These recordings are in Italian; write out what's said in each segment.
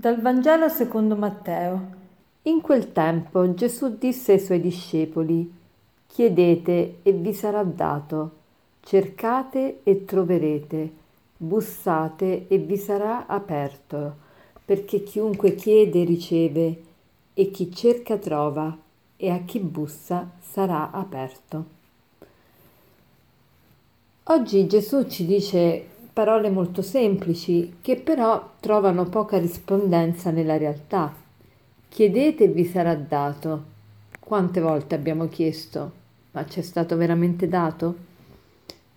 Dal Vangelo secondo Matteo. In quel tempo Gesù disse ai suoi discepoli, Chiedete e vi sarà dato, cercate e troverete, bussate e vi sarà aperto, perché chiunque chiede riceve, e chi cerca trova, e a chi bussa sarà aperto. Oggi Gesù ci dice parole molto semplici che però trovano poca rispondenza nella realtà. Chiedete e vi sarà dato. Quante volte abbiamo chiesto, ma ci è stato veramente dato?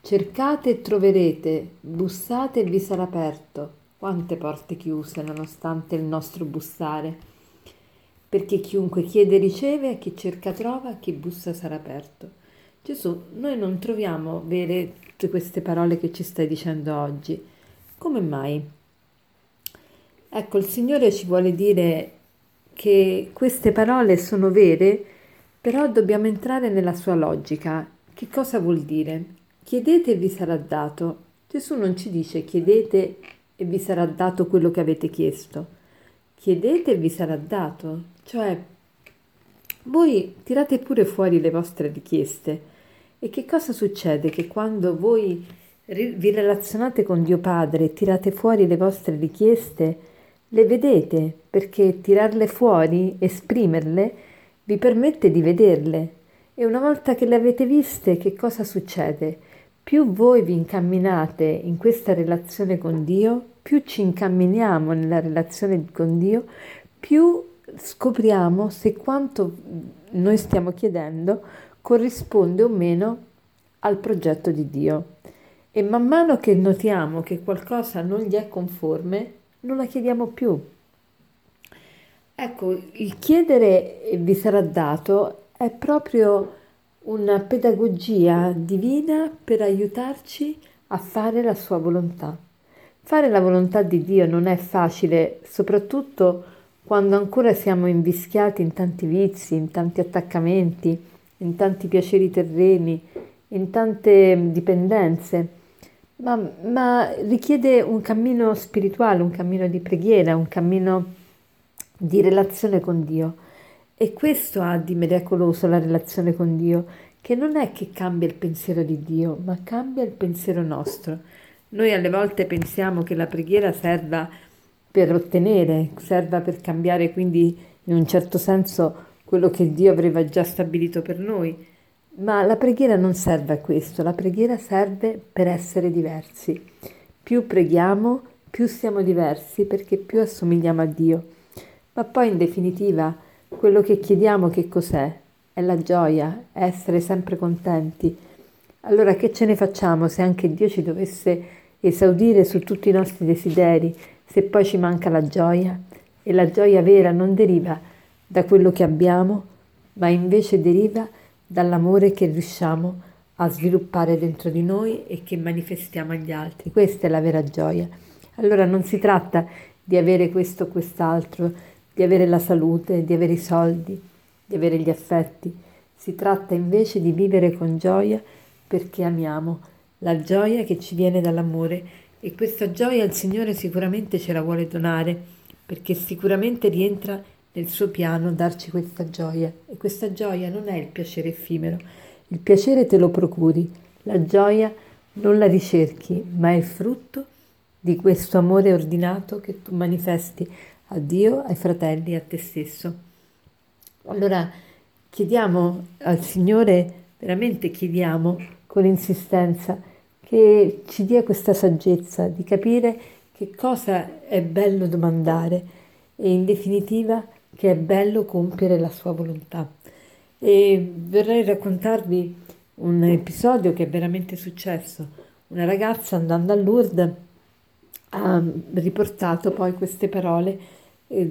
Cercate e troverete, bussate e vi sarà aperto. Quante porte chiuse nonostante il nostro bussare? Perché chiunque chiede riceve, chi cerca trova, chi bussa sarà aperto. Gesù, noi non troviamo vere tutte queste parole che ci stai dicendo oggi. Come mai? Ecco, il Signore ci vuole dire che queste parole sono vere, però dobbiamo entrare nella sua logica. Che cosa vuol dire? Chiedete e vi sarà dato. Gesù non ci dice chiedete e vi sarà dato quello che avete chiesto. Chiedete e vi sarà dato. Cioè, voi tirate pure fuori le vostre richieste e che cosa succede? Che quando voi vi relazionate con Dio Padre e tirate fuori le vostre richieste, le vedete, perché tirarle fuori, esprimerle, vi permette di vederle. E una volta che le avete viste, che cosa succede? Più voi vi incamminate in questa relazione con Dio, più ci incamminiamo nella relazione con Dio, più scopriamo se quanto noi stiamo chiedendo corrisponde o meno al progetto di Dio. E man mano che notiamo che qualcosa non gli è conforme, non la chiediamo più. Ecco, il chiedere vi sarà dato è proprio una pedagogia divina per aiutarci a fare la sua volontà. Fare la volontà di Dio non è facile, soprattutto quando ancora siamo invischiati in tanti vizi, in tanti attaccamenti, in tanti piaceri terreni, in tante dipendenze, ma, ma richiede un cammino spirituale, un cammino di preghiera, un cammino di relazione con Dio. E questo ha di miracoloso la relazione con Dio, che non è che cambia il pensiero di Dio, ma cambia il pensiero nostro. Noi alle volte pensiamo che la preghiera serva per ottenere, serva per cambiare quindi in un certo senso quello che Dio aveva già stabilito per noi. Ma la preghiera non serve a questo, la preghiera serve per essere diversi. Più preghiamo, più siamo diversi perché più assomigliamo a Dio. Ma poi in definitiva quello che chiediamo che cos'è? È la gioia, è essere sempre contenti. Allora che ce ne facciamo se anche Dio ci dovesse esaudire su tutti i nostri desideri, se poi ci manca la gioia? E la gioia vera non deriva da quello che abbiamo, ma invece deriva dall'amore che riusciamo a sviluppare dentro di noi e che manifestiamo agli altri. Questa è la vera gioia. Allora non si tratta di avere questo o quest'altro, di avere la salute, di avere i soldi, di avere gli affetti. Si tratta invece di vivere con gioia perché amiamo, la gioia che ci viene dall'amore e questa gioia il Signore sicuramente ce la vuole donare perché sicuramente rientra nel suo piano darci questa gioia. E questa gioia non è il piacere effimero, il piacere te lo procuri, la gioia non la ricerchi, ma è frutto di questo amore ordinato che tu manifesti a Dio, ai fratelli e a te stesso. Allora chiediamo al Signore, veramente chiediamo con insistenza che ci dia questa saggezza di capire che cosa è bello domandare. E in definitiva che è bello compiere la sua volontà. E vorrei raccontarvi un episodio che è veramente successo. Una ragazza andando a Lourdes ha riportato poi queste parole,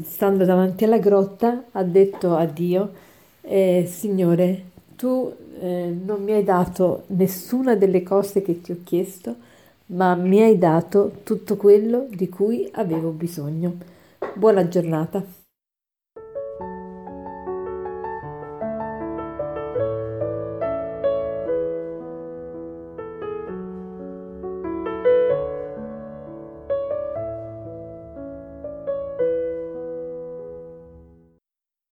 stando davanti alla grotta, ha detto a Dio, eh, Signore, tu eh, non mi hai dato nessuna delle cose che ti ho chiesto, ma mi hai dato tutto quello di cui avevo bisogno. Buona giornata.